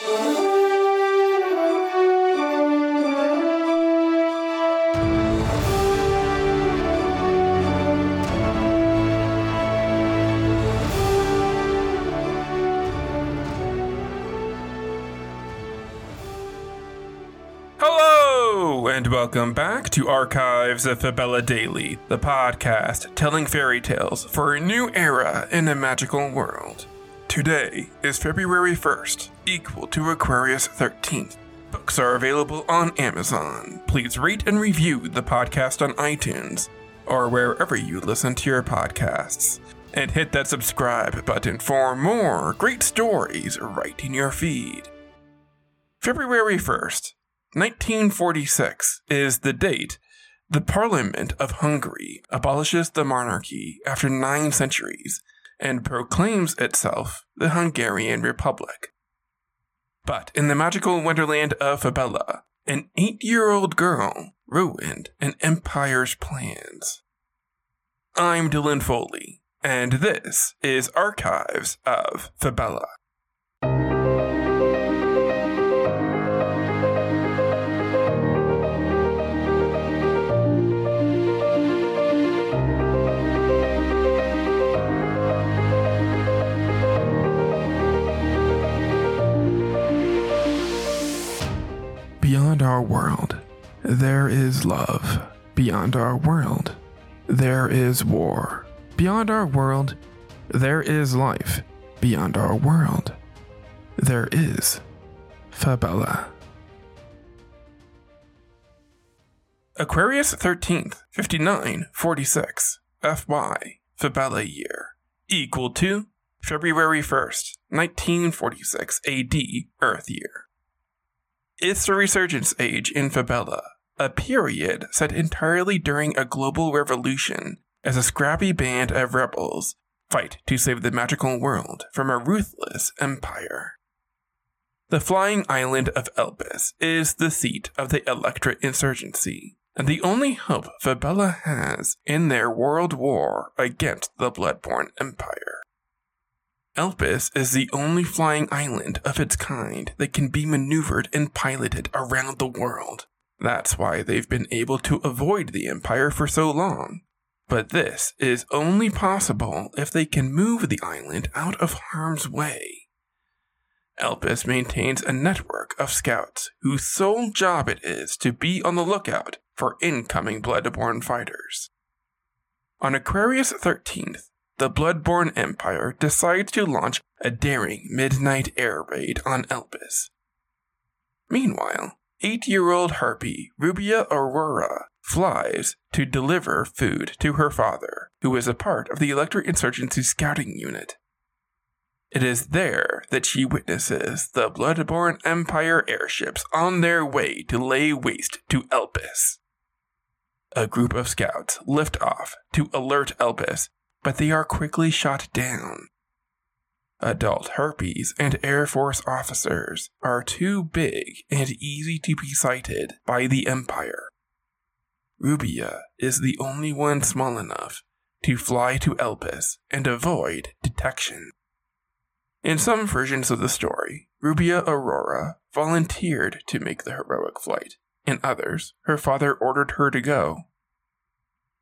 Hello, and welcome back to Archives of Fabella Daily, the podcast telling fairy tales for a new era in a magical world. Today is February 1st, equal to Aquarius 13th. Books are available on Amazon. Please rate and review the podcast on iTunes or wherever you listen to your podcasts. And hit that subscribe button for more great stories right in your feed. February 1st, 1946 is the date the Parliament of Hungary abolishes the monarchy after nine centuries and proclaims itself the Hungarian Republic. But in the magical wonderland of Fabella, an eight year old girl ruined an empire's plans. I'm Dylan Foley, and this is Archives of Fabella. Our world, there is love. Beyond our world, there is war. Beyond our world, there is life. Beyond our world, there is Fabella. Aquarius 13th, 5946, FY, Fabella year, equal to February 1st, 1946 AD, Earth year. It's the resurgence age in Fabella, a period set entirely during a global revolution as a scrappy band of rebels fight to save the magical world from a ruthless empire. The flying island of Elpis is the seat of the Electra insurgency, and the only hope Fabella has in their world war against the Bloodborne Empire. Elpis is the only flying island of its kind that can be maneuvered and piloted around the world. That's why they've been able to avoid the Empire for so long. But this is only possible if they can move the island out of harm's way. Elpis maintains a network of scouts whose sole job it is to be on the lookout for incoming Bloodborne fighters. On Aquarius 13th, the Bloodborne Empire decides to launch a daring midnight air raid on Elpis. Meanwhile, eight year old harpy Rubia Aurora flies to deliver food to her father, who is a part of the Electric Insurgency scouting unit. It is there that she witnesses the Bloodborne Empire airships on their way to lay waste to Elpis. A group of scouts lift off to alert Elpis, but they are quickly shot down. Adult harpies and Air Force officers are too big and easy to be sighted by the Empire. Rubia is the only one small enough to fly to Elpis and avoid detection. In some versions of the story, Rubia Aurora volunteered to make the heroic flight. In others, her father ordered her to go.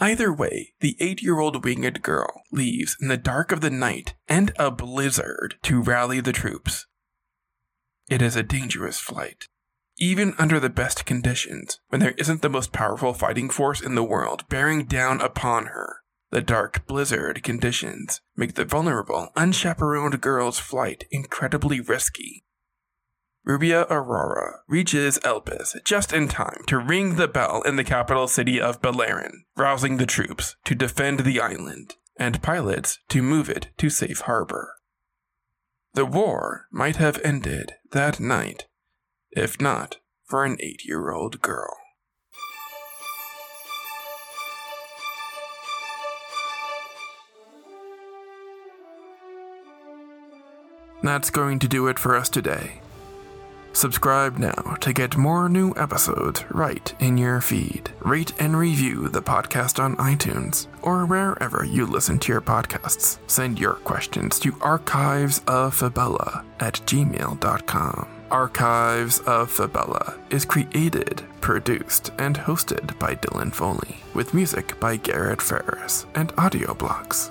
Either way, the eight year old winged girl leaves in the dark of the night and a blizzard to rally the troops. It is a dangerous flight. Even under the best conditions, when there isn't the most powerful fighting force in the world bearing down upon her, the dark blizzard conditions make the vulnerable, unchaperoned girl's flight incredibly risky. Rubia Aurora reaches Elpis just in time to ring the bell in the capital city of Belarin, rousing the troops to defend the island and pilots to move it to safe harbor. The war might have ended that night, if not for an eight year old girl. That's going to do it for us today. Subscribe now to get more new episodes right in your feed. Rate and review the podcast on iTunes or wherever you listen to your podcasts. Send your questions to archivesoffabella at gmail.com. Archives of Fabella is created, produced, and hosted by Dylan Foley, with music by Garrett Ferris and AudioBlocks.